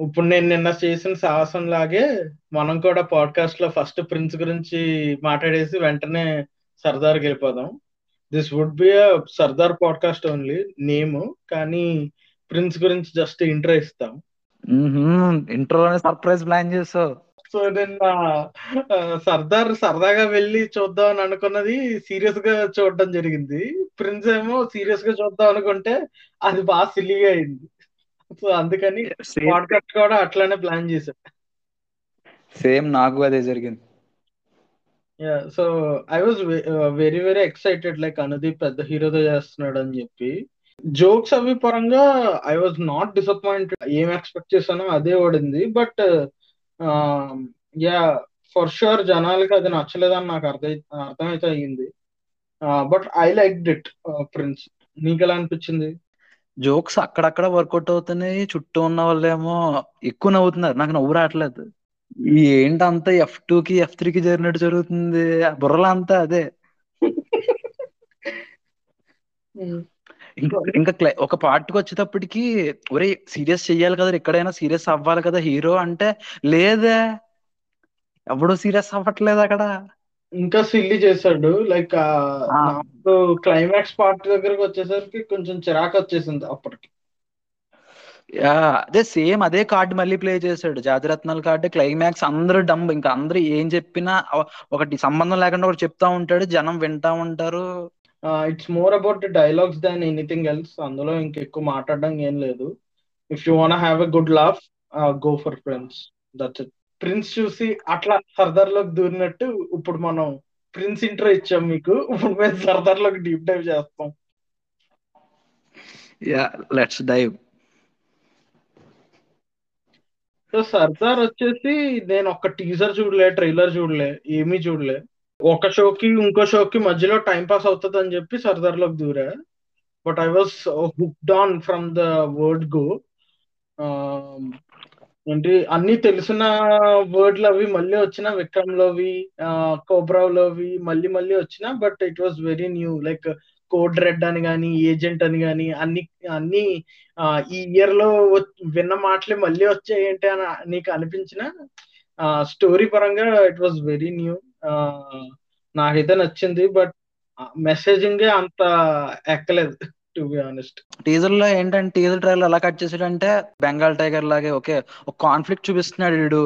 ఇప్పుడు నేను నిన్న చేసిన సాహసం లాగే మనం కూడా పాడ్కాస్ట్లో ఫస్ట్ ప్రిన్స్ గురించి మాట్లాడేసి వెంటనే సర్దార్కి వెళ్ళిపోదాం. This would be a Sardar podcast only name కానీ ప్రిన్స్ గురించి జస్ట్ ఇంట్రో ఇస్తాం. ఇంట్రోలోనే సర్ప్రైజ్ ప్లాన్ చేసావు. సో నిన్న సర్దార్ సరదాగా వెళ్ళి చూద్దాం అని అనుకున్నది సీరియస్గా చూడడం జరిగింది. ప్రిన్స్ ఏమో సీరియస్గా చూద్దాం అనుకుంటే అది బాగా సిల్లీగా అయింది. సో అందుకని పాడ్కాస్ట్ కూడా అట్లానే ప్లాన్ చేశాం. సేమ్ నాకు అదే జరిగింది. Yeah so I was very very excited like Anudeep పెద్ద హీరోతో చేస్తున్నాడు అని చెప్పి. జోక్స్ అవి పరంగా ఐ వాజ్ నాట్ డిసప్పాయింటెడ్ ఏం ఎక్స్పెక్ట్ చేశానో అదే ఓడింది. బట్ యా ఫర్ షూర్ జనాలకి అది నచ్చలేదని నాకు అర్థం అర్థమైతే అయ్యింది. But I like it Prince నీకు ఎలా అనిపించింది? జోక్స్ అక్కడక్కడ వర్కౌట్ అవుతున్నాయి చుట్టూ ఉన్న వాళ్ళేమో ఎక్కువ నవ్వుతున్నారు. నాకు నవ్వు రావట్లేదు. ఈ ఏంటంతా ఎఫ్ టూ కి ఎఫ్ త్రీ కి జరిగినట్టు జరుగుతుంది? బుర్రలో అంతా అదే. ఇంకా ఇంకా క్లై- ఒక పార్ట్కి వచ్చేటప్పటికి ఒరే సీరియస్ చెయ్యాలి కదా ఎక్కడైనా సీరియస్ అవ్వాలి కదా హీరో అంటే లేదే. ఎవడు సీరియస్ అవ్వట్లేదు అక్కడ. ఇంకా సిల్లి చేశాడు. లైక్ నాకు క్లైమాక్స్ పార్ట్ దగ్గరకు వచ్చేసరికి కొంచెం చిరాకు వచ్చేసింది అప్పటికి. యా, అదే సేమ్ అదే కార్డు మళ్ళీ ప్లే చేశాడు. జాతిరత్నాల కార్డు క్లైమాక్స్ అందరూ డంబ్ ఇంకా అందరూ ఏం చెప్పినా ఒకటి సంబంధం లేకుండా ఒకటి చెప్తా ఉంటాడు. జనం వింటా ఉంటారు. It's more about dialogues than anything else అందులో ఇంకెక్కువ మాట్లాడడం ఏం లేదు. If you want have a good laugh go for Prince that's it Prince చూసి అట్లా సర్దార్లోకి దూరినట్టు ఇప్పుడు మనం ప్రిన్స్ ఇంట్రో ఇచ్చాం మీకు. ఇప్పుడు మేము సర్దార్లోకి డీప్ డైవ్ చేస్తాం. Yeah let's dive so Sardar వచ్చేసి నేను ఒక్క టీజర్ చూడలే ట్రైలర్ చూడలే ఏమీ చూడలే. ఒక షోకి ఇంకో షోకి మధ్యలో టైం పాస్ అవుతుంది అని చెప్పి సర్దార్లోకి దూరా but I was hooked on from the word go ఏంటి అన్ని తెలిసిన వర్డ్లు అవి మళ్ళీ వచ్చిన విక్రమ్ లోవి కోబ్రావ్ మళ్ళీ మళ్ళీ వచ్చిన but it was very new. Like code red అని కానీ ఏజెంట్ అని కానీ అన్ని అన్ని ఆ, ఈ ఇయర్లో విన్న మాటలే మళ్ళీ వచ్చాయి ఏంటి అని నీకు అనిపించిన స్టోరీ పరంగా ఇట్ వాస్ వెరీ న్యూ. నాకైతే నచ్చింది బట్ మెసేజింగ్ అంత ఎక్కలేదు. టు బి ఆనెస్ట్ టీజర్లో ఏంటంటే టీజర్ ట్రైలర్ ఎలా కట్ చేసాడంటే బెంగాల్ టైగర్ లాగే ఓకే ఒక కాన్ఫ్లిక్ట్ చూపిస్తున్నాడు వీడు.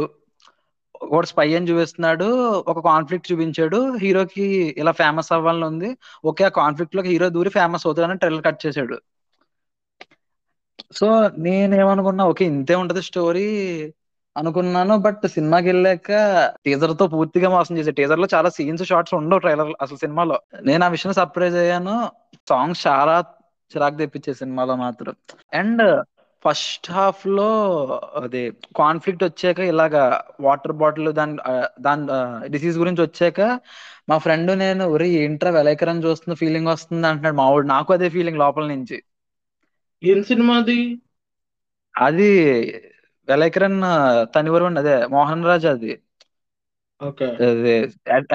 ఒకటి స్పై అని చూపిస్తున్నాడు ఒక కాన్ఫ్లిక్ట్ చూపించాడు హీరోకి ఇలా ఫేమస్ అవ్వాలని ఉంది. ఓకే ఆ కాన్ఫ్లిక్ట్లోకి హీరో దూరి ఫేమస్ అవుతుందని ట్రైలర్ కట్ చేశాడు సో నేనేమనుకున్నా ఓకే ఇంతే ఉంటది స్టోరీ అనుకున్నాను బట్ సినిమాకి వెళ్ళాక టీజర్తో పూర్తిగా మోసం చేసే టీజర్లో చాలా సీన్స్ షార్ట్స్ ఉండవు ట్రైలర్ అసలు సినిమాలో. నేను ఆ విషయం సర్ప్రైజ్ అయ్యాను. సాంగ్స్ చాలా చిరాకు తెప్పించే సినిమాలో మాత్రం. అండ్ ఫస్ట్ హాఫ్లో అదే కాన్ఫ్లిక్ట్ వచ్చాక ఇలాగా వాటర్ బాటిల్ దాని దాని డిసీజ్ గురించి వచ్చాక మా ఫ్రెండ్ నేను ఒరే ఏంట్రా వెలైకరని చూస్తున్న ఫీలింగ్ వస్తుంది అంటున్నాడు మా వాడు. నాకు అదే ఫీలింగ్ లోపల నుంచి. ఏం సినిమాది అది? వెలైకరన్ తనివరం అదే మోహన్ రాజ్ అది. ఓకే. అదే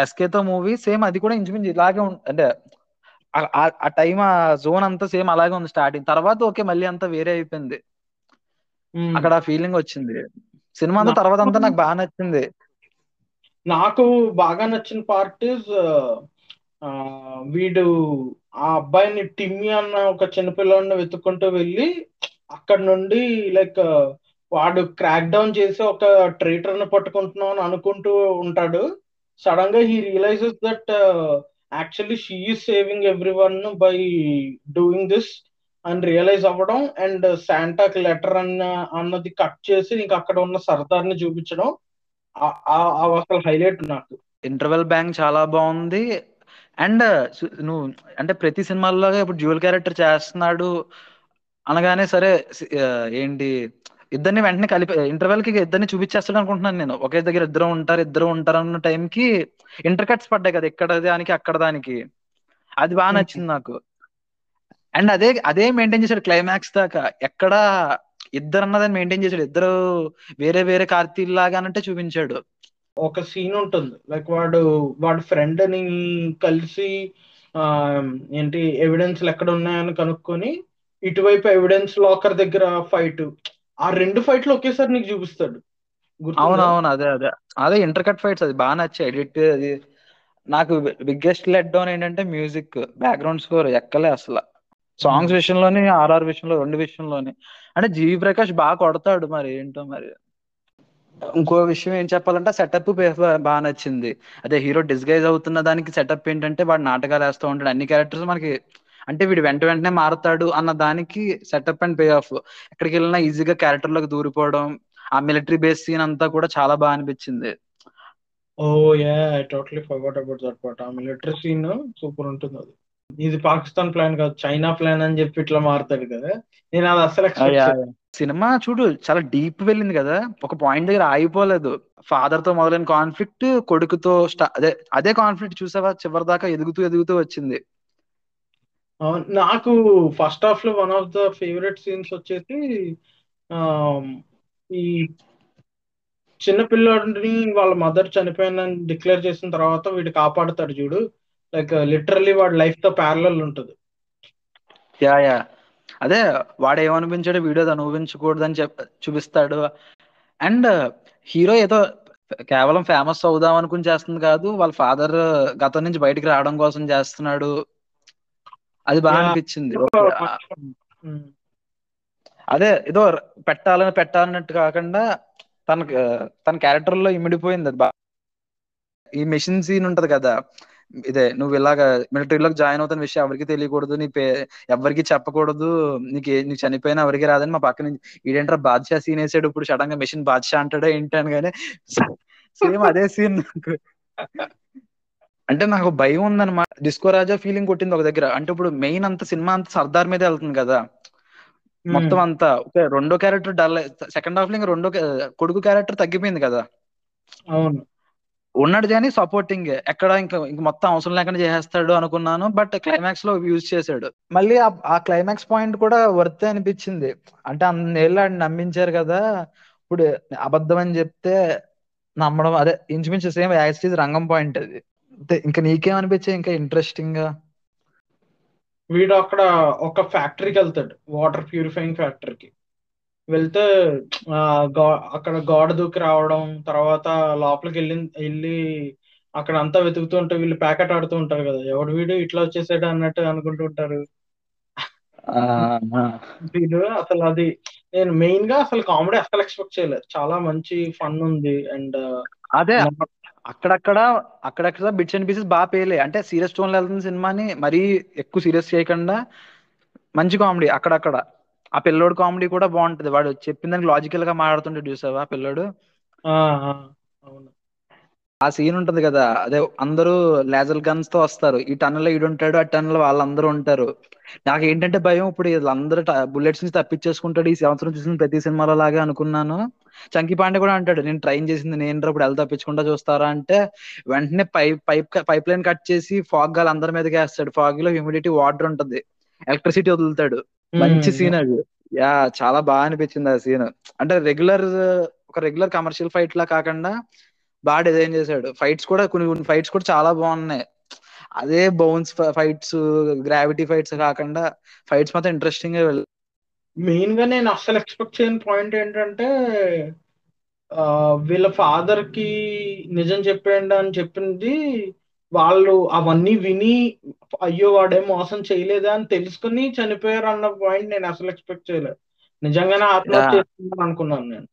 ఎస్కే తో మూవీ సేమ్ అది కూడా ఇంచుమించు ఇలాగే అంటే ఆ- టైం ఆ జోన్ అంతా సేమ్ అలాగే ఉంది స్టార్టింగ్ తర్వాత ఓకే మళ్ళీ అంతా వేరే అయిపోయింది. అక్కడ ఆ ఫీలింగ్ వచ్చింది. సినిమా అంతా తర్వాత అంతా నాకు బాగా నచ్చింది. నాకు బాగా నచ్చిన పార్ట్ ఇస్ వీడు ఆ అబ్బాయిని టిమ్మి అన్న ఒక చిన్నపిల్లాడిని వెతుక్కుంటూ వెళ్ళి అక్కడ నుండి లైక్ వాడు క్రాక్ డౌన్ చేసి ఒక ట్రైటర్ని పట్టుకుంటున్నాం అని అనుకుంటూ ఉంటాడు. సడన్గా he realises that actually she is saving every one by doing this అని రియలైజ్ అవ్వడం అండ్ శాంటాకి లెటర్ అన్న అన్నది కట్ చేసి ఇంకా అక్కడ ఉన్న సర్దార్ని చూపించడం. ఆ- అసలు హైలైట్ నాకు. ఇంటర్వెల్ బ్యాంక్ చాలా బాగుంది. అండ్ uh, నువ్వు అంటే ప్రతి సినిమాల్లో ఇప్పుడు డ్యూయల్ క్యారెక్టర్ చేస్తున్నాడు అనగానే సరే uh, ఏంటి ఇద్దరిని వెంటనే కలిపి ఇంటర్వెల్కి ఇద్దరిని చూపించేస్తాడు అనుకుంటున్నాను నేను. ఒకే దగ్గర ఇద్దరు ఉంటారు ఇద్దరు ఉంటారు అన్న టైంకి ఇంటర్ కట్స్ పడ్డాయి కదా ఇక్కడ దానికి అక్కడ దానికి. అది బాగా నచ్చింది నాకు. అండ్ అదే అదే మెయింటైన్ చేశాడు క్లైమాక్స్ దాకా. ఎక్కడ ఇద్దరు అన్నదాన్ని మెయింటైన్ చేశాడు. ఇద్దరు వేరే వేరే కార్తీల్ లాగా అన్నట్టే చూపించాడు. ఒక సీన్ ఉంటుంది. లైక్ వాడు వాడి ఫ్రెండ్ని కలిసి ఏంటి ఎవిడెన్స్లు ఎక్కడ ఉన్నాయని కనుక్కొని ఇటువైపు ఎవిడెన్స్ లాకర్ దగ్గర ఫైట్ ఆ రెండు ఫైట్లు ఒకేసారి నీకు చూపిస్తాడు. అవునవును అదే అదే. అదే ఇంటర్ కట్ ఫైట్స్ అది బాగా నచ్చాయి. ఎడిట్ అది నాకు బిగ్గెస్ట్ లెట్ డౌన్ ఏంటంటే మ్యూజిక్ బ్యాక్గ్రౌండ్ స్కోర్ ఎక్కలే అసలు. సాంగ్స్ విషయంలోని ఆర్ఆర్ విషయంలో రెండు విషయంలోని. అంటే జీవి ప్రకాష్ బాగా కొడతాడు మరి ఏంటో మరి. ఇంకో విషయం ఏం చెప్పాలంటే సెటప్ బాగా నచ్చింది. అదే హీరో డిస్గైజ్ అవుతున్న దానికి సెటప్ ఏంటంటే వాడు నాటకాలు వేస్తూ ఉంటాడు. అన్ని క్యారెక్టర్స్ మనకి అంటే వీడు వెంట వెంటనే మారుతాడు అన్న దానికి సెటప్ అండ్ పే ఆఫ్ ఎక్కడికి వెళ్ళినా ఈజీగా క్యారెక్టర్లోకి దూరిపోవడం ఆ మిలిటరీ బేస్ సీన్ అంతా కూడా చాలా బాగా అనిపించింది. ఓ yeah I totally forgot about that part ఆ మిలిటరీ సీన్ సూపర్ ఉంటుంది అది. ఇది పాకిస్తాన్ ప్లాన్ కాదు చైనా ప్లాన్ అని చెప్పి ఇట్లా మారుతాడు కదా. నేను అది అసలు చేయలేదు. సినిమా చూడు చాలా డీప్ వెళ్ళింది కదా. ఒక పాయింట్ దగ్గర ఆగిపోలేదు. ఫాదర్తో మొదలైన కాన్ఫ్లిక్ట్ కొడుకుతో అదే అదే కాన్ఫ్లిక్ట్ చూసావా? చివరి దాకా ఎదుగుతూ ఎదుగుతూ వచ్చింది. అవును, నాకు ఫస్ట్ హాఫ్లో one of the favourite scenes వచ్చేసి ఈ చిన్న పిల్లోడిని వాళ్ళ మదర్ చనిపోయిందని డిక్లేర్ చేసిన తర్వాత వీడు కాపాడుతాడు చూడు. లైక్ లిటరల్లీ వాడి లైఫ్తో ప్యారలల్ ఉంటుంది. యా యా అదే వాడు ఏమనిపించాడు వీడియో అనుభవించకూడదు అని చెప్ చూపిస్తాడు. అండ్ హీరో uh, ఏదో కేవలం ఫేమస్ అవుదాం అనుకుని చేస్తుంది కాదు వాళ్ళ ఫాదర్ గతం నుంచి బయటికి రావడం కోసం చేస్తున్నాడు. అది బాగా. అనిపించింది. అదే ఏదో పెట్టాలని పెట్టాలన్నట్టు కాకుండా తన తన క్యారెక్టర్లో ఇమిడిపోయింది అది బాగా ఈ మెషిన్ సీన్ ఉంటది కదా. ఇదే నువ్వు ఇలాగ మిలిటరీలోకి జాయిన్ అవుతున్న విషయం ఎవరికి తెలియకూడదు నీ పే ఎవరికి చెప్పకూడదు నీకు ఏ- నీకు చనిపోయినా ఎవరికి రాదని మా పక్క నుంచి ఈడేంట్రా బాద్షా సీన్ వేసాడు ఇప్పుడు సడన్గా మెషిన్ బాద్షా అంటాడో ఏంటి అని కానీ సేమ్ అదే సీన్ నాకు. అంటే నాకు భయం ఉందన్నమాట. డిస్కో రాజా ఫీలింగ్ కొట్టింది ఒక దగ్గర. అంటే ఇప్పుడు మెయిన్ అంత సినిమా అంతా సర్దార్ మీదే వెళ్తుంది కదా. మొత్తం అంతా ఓకే రెండో క్యారెక్టర్ డల్ సెకండ్ హాఫ్లో ఇంకా రెండో కొడుకు క్యారెక్టర్ తగ్గిపోయింది కదా. అవును. ఉన్నాడు కానీ సపోర్టింగ్ ఎక్కడ ఇంకా ఇంక మొత్తం అవసరం లేకుండా చేసేస్తాడు అనుకున్నాను బట్ క్లైమాక్స్లో యూజ్ చేశాడు. మళ్ళీ ఆ- క్లైమాక్స్ పాయింట్ కూడా వర్త్ అనిపించింది. అంటే అన్నేళ్ళు ఆడిని నమ్మించారు కదా. ఇప్పుడు అబద్ధం అని చెప్తే నమ్మడం అదే ఇంచుమించు సేమ్ యాక్సిస్ రంగం పాయింట్ అది. అంతే, ఇంకా నీకేమనిపించాయి ఇంకా ఇంట్రెస్టింగ్గా వీడు అక్కడ ఒక ఫ్యాక్టరీకి వెళ్తాడు. వాటర్ ప్యూరిఫైయింగ్ ఫ్యాక్టరీకి వెళ్తే అక్కడ గోడ దూకి రావడం తర్వాత లోపలికి వెళ్ళి వెళ్ళి అక్కడ అంతా వెతుకుతూ ఉంటే వీళ్ళు ప్యాకెట్ ఆడుతూ ఉంటారు కదా. ఎవడు వీడు? ఇట్లా వచ్చేసాడు అన్నట్టు అనుకుంటూ ఉంటారు. వీడు అసలు అది నేను మెయిన్గా అసలు కామెడీ అసలు ఎక్స్పెక్ట్ చేయలేదు. చాలా మంచి ఫన్ ఉంది. అండ్ అదే. అక్కడక్కడ అక్కడక్కడ బిట్స్ అండ్ పీసెస్ బాగా పేలే. అంటే సీరియస్ టోన్ వెళ్తున్న సినిమాని మరీ ఎక్కువ సీరియస్ చేయకుండా మంచి కామెడీ అక్కడక్కడ. ఆ పిల్లోడు కామెడీ కూడా బాగుంటది. వాడు చెప్పిన దానికి లాజికల్గా మాట్లాడుతుంటే చూసావా ఆ పిల్లోడు? అవును. ఆ సీన్ ఉంటది కదా అదే అందరూ లేజర్ గన్స్తో వస్తారు. ఈ టన్నెల్లో ఈడుంటాడు ఆ టన్నెల్ వాళ్ళందరూ ఉంటారు. నాకు ఏంటంటే భయం ఇప్పుడు వీళ్ళందరూ బుల్లెట్స్ నుంచి తప్పించేసుకుంటాడు. ఈ సంవత్సరం చూసిన ప్రతి సినిమాలో లాగే అనుకున్నాను. చంకీ పాండే కూడా అంటాడు నేను ట్రైన్ చేసింది నేను ఇప్పుడు ఎలా తప్పించుకుంటా చూస్తారా? అంటే వెంటనే pipe pipe pipeline cut చేసి ఫాగ్ గాలి అందరి మీదకి వేస్తాడు. ఫాగ్లో హ్యూమిడిటీ వాటర్ ఉంటది. ఎలక్ట్రిసిటీ వదులుతాడు. మంచి సీన్ అది. యా చాలా బాగా అనిపించింది ఆ సీన్ అంటే రెగ్యులర్ ఒక రెగ్యులర్ కమర్షియల్ ఫైట్ లా కాకుండా బాగా డిజైన్ చేశాడు. ఫైట్స్ కూడా కొన్ని కొన్ని ఫైట్స్ కూడా చాలా బాగున్నాయి. అదే బౌన్స్ ఫైట్స్ గ్రావిటీ ఫైట్స్ కాకుండా ఫైట్స్ మాత్రం ఇంట్రెస్టింగ్గా వెళ్ళి మెయిన్గా నేను అస్సలు ఎక్స్పెక్ట్ చేయని పాయింట్ ఏంటంటే వీళ్ళ ఫాదర్కి నిజం చెప్పేయండి అని చెప్పింది వాళ్ళు అవన్నీ విని అయ్యో వాడేం మోసం చేయలేదా అని తెలుసుకుని చనిపోయారు అన్న పాయింట్ నేను అసలు ఎక్స్పెక్ట్ చేయలేదు. నిజంగానే ఆత్మహత్య చేసుకున్నాను అనుకున్నాను నేను.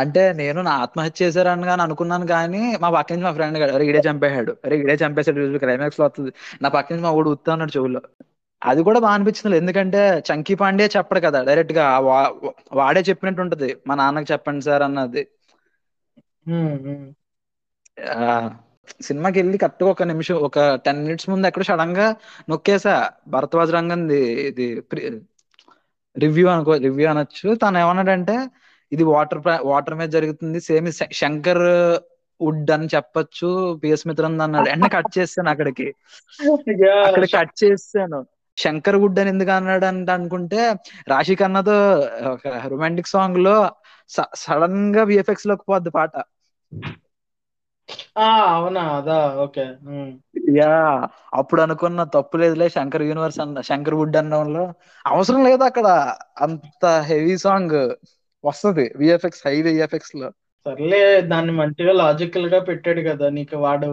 అంటే నేను నా ఆత్మహత్య చేశారని కానీ అనుకున్నాను కానీ మా పక్క నుంచి మా ఫ్రెండ్ అరే ఈడే చంపేశాడు. అరే ఈడే చంపేశాడు. క్లైమాక్స్లో వస్తుంది. నా పక్క నుంచి మా ఊడు ఉత్తా అన్నాడు చెవుల్లో. అది కూడా బాగా అనిపించింది ఎందుకంటే చంకీ పాండే చెప్పడు కదా డైరెక్ట్గా. వాడే చెప్పినట్టు ఉంటది. మా నాన్నకి చెప్పండి సార్ అన్నది. సినిమాకి వెళ్ళి కరెక్ట్ ఒక నిమిషం ఒక టెన్ మినిట్స్ ముందు ఎక్కడ సడన్గా నొక్కేసా. భరద్వాజ్ రంగంది ఇది రివ్యూ అనుకో రివ్యూ అనొచ్చు. తను ఏమన్నాడంటే ఇది వాటర్ వాటర్ మీద జరుగుతుంది. సేమ్ శంకర్ వుడ్ అని చెప్పొచ్చు పిఎస్ మిత్రన్ అన్నాడు. వెంటనే కట్ చేస్తాను అక్కడికి. అక్కడ కట్ చేస్తాను. శంకర్ వుడ్ అని ఎందుకు అన్నాడు అంటే అనుకుంటే రాశి ఖన్నాతో ఒక రొమాంటిక్ సాంగ్లో సడన్గా విఎఫ్ఎక్స్లోకి పోద్ది పాట. అవునా? అదా ఓకే. యా. అప్పుడు అనుకున్న తప్పు లేదులే శంకర్ యూనివర్స్ అన్న శంకర్ వుడ్ అనడంలో అవసరం లేదు అక్కడ అంత హెవీ సాంగ్. వస్తది. విఎఫ్ఎక్స్ హై విఎఫ్ఎక్స్లో. సర్లే దాన్ని మంచిగా లాజికల్గా పెట్టాడు కదా. నీకు వాడు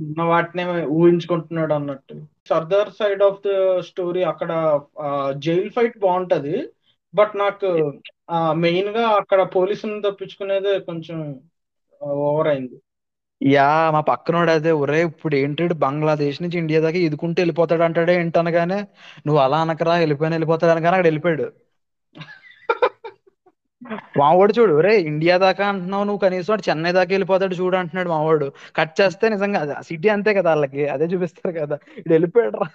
ఉన్న వాటినే ఊహించుకుంటున్నాడు అన్నట్టు. Sardar side of the story అక్కడ జైల్ ఫైట్ బాగుంటది. బట్ నాకు మెయిన్గా అక్కడ పోలీసులను తప్పించుకునేదే కొంచెం ఓవర్ అయింది. యా మా పక్కనోడు అదే ఒరే ఇప్పుడు ఏంటి బంగ్లాదేశ్ నుంచి ఇండియా దాకా ఇదుకుంటూ వెళ్ళిపోతాడు అంటాడే ఏంటనగానే నువ్వు అలా అనకరా వెళ్ళిపోయిన వెళ్ళిపోతాడు అనగానే అక్కడ వెళ్ళిపోయాడు. మావాడు చూడు ఒరే ఇండియా దాకా అంటున్నావు నువ్వు కనీసం చెన్నై దాకా వెళ్ళిపోతాడు చూడు అంటున్నాడు మావాడు. కట్ చేస్తే నిజంగా సిటీ అంతే కదా వాళ్ళకి అదే చూపిస్తారు కదా. ఇటు వెళ్ళిపోయాడు రా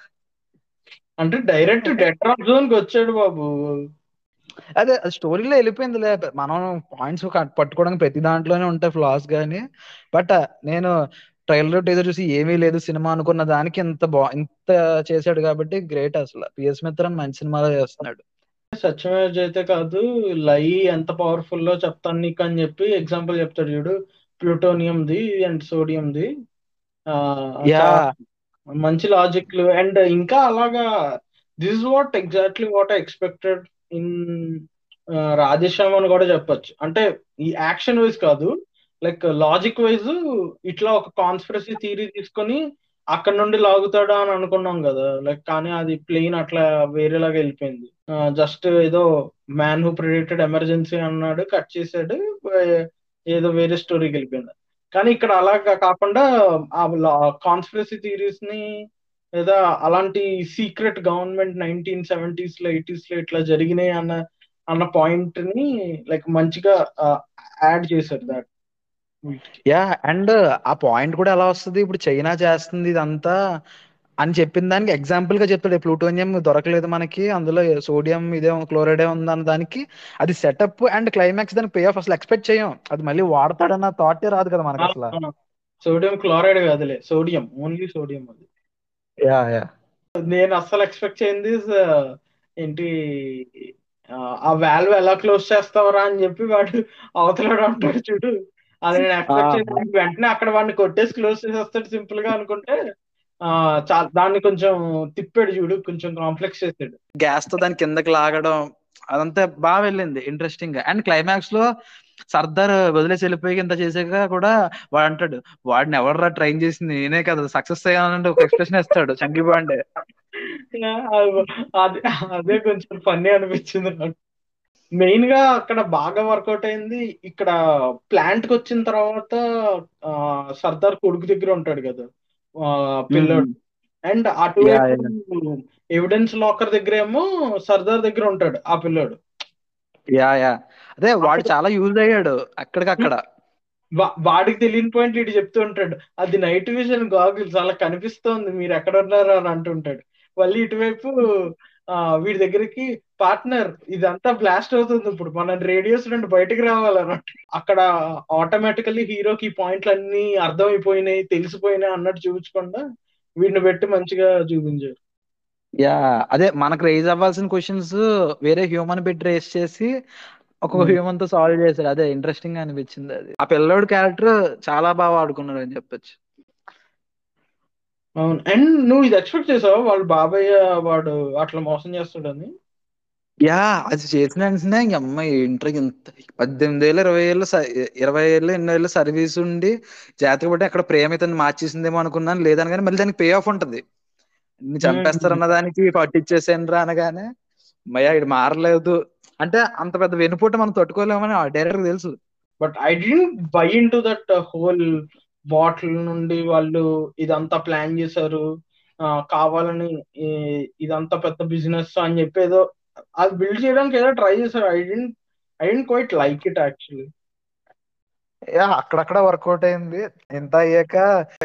అంటే డైరెక్ట్ డెట్రాప్ జోన్కి వచ్చాడు బాబు. అదే స్టోరీలో వెళ్ళిపోయిందిలే. మనం పాయింట్స్ పట్టుకోవడానికి ప్రతి దాంట్లోనే ఉంటాయి ఫ్లాస్ గానీ. బట్ నేను ట్రైలర్ టీజర్ చూసి ఏమీ లేదు సినిమా అనుకున్న దానికి ఇంత బా ఇంత చేశాడు కాబట్టి గ్రేట్ అసలు. పిఎస్ మిత్రన్ మంచి సినిమాలో చేస్తున్నాడు. సత్యమేవ జయతే కాదు లై ఎంత పవర్ఫుల్లో చెప్తాను నీకు అని చెప్పి ఎగ్జాంపుల్ చెప్తాడు చూడు. Plutonium the and sodium the ఆ, యా. చాలా మంచి లాజిక్లు అండ్ ఇంకా అలాగా this what exactly what I expected in Radhe Shyam అని కూడా చెప్పొచ్చు. అంటే ఈ యాక్షన్ వైజ్ కాదు లైక్ లాజిక్ వైజ్ ఇట్లా ఒక కాన్స్పిరసీ థియరీ తీసుకొని అక్కడ నుండి లాగుతాడా అని అనుకున్నాం కదా. లైక్ కానీ అది ప్లెయిన్ అట్లా వేరేలాగా వెళ్ళిపోయింది. జస్ట్ ఏదో మ్యాన్ హూ ప్రిడిక్టెడ్ ఎమర్జెన్సీ అన్నాడు కట్ చేసాడు ఏదో వేరే స్టోరీకి వెళ్ళిపోయింది. కానీ ఇక్కడ అలాగా కాకుండా ఆ కాన్స్పిరసీ థియరీస్ని లేదా అలాంటి సీక్రెట్ గవర్నమెంట్ నైన్టీన్ సెవెంటీస్లో ఎయిటీస్లో ఇట్లా జరిగినాయి అన్న అన్న పాయింట్ని లైక్ మంచిగా యాడ్ చేశారు దాట్ యా అండ్ ఆ పాయింట్ కూడా ఎలా వస్తుంది? ఇప్పుడు చైనా చేస్తుంది ఇదంతా అని చెప్పిన దానికి ఎగ్జాంపుల్గా చెప్తాడు. ప్లూటోనియం దొరకలేదు మనకి అందులో సోడియం ఇదే క్లోరైడే ఉంది అన్న దానికి. అది సెటప్ అండ్ క్లైమాక్స్ దానికి పే ఆఫ్ అసలు ఎక్స్పెక్ట్ చేయం. అది మళ్ళీ వాడతాడన్న థాటే రాదు కదా మనకి అసలు. సోడియం క్లోరైడ్ కాదులే సోడియం ఓన్లీ సోడియం అది. Yeah yeah. నేను అస్సలు ఎక్స్పెక్ట్ చేయండి ఏంటి ఆ, ఆ వాల్వ్ ఎలా క్లోజ్ చేస్తావరా అని చెప్పి వాడు అవతలాడు అంటాడు చూడు. అది నేను ఎక్స్పెక్ట్ చేయలేదు వెంటనే అక్కడ వాడిని కొట్టేసి క్లోజ్ చేసేస్తాడు సింపుల్గా అనుకుంటే దాన్ని కొంచెం తిప్పాడు చూడు కొంచెం కాంప్లెక్స్ చేసాడు. గ్యాస్తో దాని కిందకి లాగడం అదంతా బాగా వెళ్ళింది ఇంట్రెస్టింగ్గా. అండ్ క్లైమాక్స్లో సర్దార్ వదిలేసి వెళ్ళిపోయి ఇంత చేసాక కూడా వాడు అంటాడు వాడిని ఎవర్రా ట్రైన్ చేసింది? నేనే కదా సక్సెస్ అయ్యానంటే ఒక ఎక్స్ప్రెషన్ ఇస్తాడు చంకీ బాండే అది అదే కొంచెం ఫన్నీ అనిపించింది నాకు. మెయిన్గా అక్కడ బాగా వర్కౌట్ అయింది. ఇక్కడ ప్లాంట్కి వచ్చిన తర్వాత సర్దార్ కొడుకు దగ్గర ఉంటాడు కదా పిల్లోడు. అండ్ అటువైపు ఎవిడెన్స్ లాకర్ దగ్గర ఏమో సర్దార్ దగ్గర ఉంటాడు ఆ పిల్లోడు. యా యా అదే వాడు చాలా యూజ్ అయ్యాడు అక్కడికక్కడ. వాడికి తెలియని పాయింట్ ఇటు చెప్తూ ఉంటాడు. అది నైట్ విజన్ గాగుల్స్ అలా కనిపిస్తోంది మీరు ఎక్కడ ఉన్నారు అని అంటుంటాడు. మళ్ళీ ఇటువైపు వీడి దగ్గరికి పార్ట్నర్ ఇదంతా బ్లాస్ట్ అవుతుంది ఇప్పుడు. మనం రేడియోస్ నుండి బయటకు రావాలని అంటాడు. అక్కడ ఆటోమేటికల్లీ హీరోకి పాయింట్లు అన్ని అర్థమైపోయినాయి తెలిసిపోయినాయి అన్నట్టు చూపించకుండా వీడిని పెట్టి మంచిగా చూపించారు. యా అదే మనకు రేజ్ అవ్వాల్సిన క్వశ్చన్స్ వేరే హ్యూమన్ పెట్టి రేస్ చేసి Hmm. హ్యూమన్తో సాల్వ్ చేశాడు అదే ఇంట్రెస్టింగ్గా అనిపించింది అది. ఆ పిల్లోడు క్యారెక్టర్ చాలా బాగా ఆడుకున్నాడు అని చెప్పొచ్చు. అవును. అండ్ నువ్వు ఇది ఎక్స్పెక్ట్ చేసావా? వాళ్ళ బాబాయ్ వాడు అట్లా మోసం చేస్తాడని? యా అది చేసిన వెంటనే ఇంక అమ్మాయి ఇంటర్ ఇంత పద్దెనిమిది ఏళ్ళు ఇరవై ఏళ్ళు స- ఇరవై ఏళ్ళు ఎన్నో ఏళ్ళు సర్వీస్ ఉండి జాతక బట్టి అక్కడ ప్రేమ ఇతను మార్చేసిందేమో అనుకున్నాను. లేదని కానీ మళ్ళీ దానికి పే ఆఫ్ ఉంటది. నిన్ను చంపేస్తారన్న దానికి పట్టించేసాను రా అనగానే మయ్యా ఇది మారలేదు. అంటే అంత పెద్ద వెనుపోటు మనం తట్టుకోలేమని ఆ డైరెక్టర్ తెలుసు. But I didn't buy into that whole bottle నుండి వాళ్ళు ఇదంతా ప్లాన్ చేశారు. కావాలని ఈ- ఇదంతా పెద్ద బిజినెస్ అని చెప్పి ఏదో అది బిల్డ్ చేయడానికి ఏదో ట్రై చేశారు. I didn't I didn't quite like it actually yeah అక్కడక్కడ వర్కౌట్ అయింది. ఇంత అయ్యాక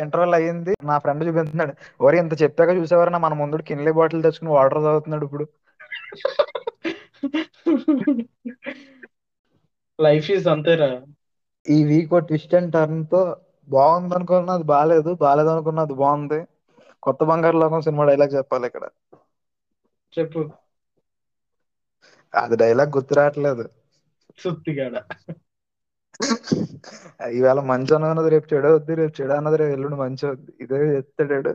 ఇంటర్వెల్ అయ్యింది. నా ఫ్రెండ్ చూపిస్తున్నాడు ఓరి ఇంత చెప్పాక చూసేవారు? మన ముందు కిన్లీ బాటిల్ తెచ్చుకుని వాటర్ తాగుతున్నాడు ఇప్పుడు. లైఫ్ ఈజ్ అంతేరా. ఈ వీక్ ట్విస్ట్ అండ్ టర్న్తో బాగుంది అనుకున్నా అది బాగాలేదు బాగాలేదు అనుకున్నా అది బాగుంది. కొత్త బంగారు లోకం సినిమా డైలాగ్ చెప్పాలి ఇక్కడ. చెప్పు. అది డైలాగ్ గుర్తు రావట్లేదు. సుత్తిగాడ. ఈవేళ మంచి అన్నది రేపు చెడు అవుద్ది రేపు చెడు అన్నది రేపు ఎల్లుండి మంచి అవుద్ది. ఇదే చెప్తాడాడు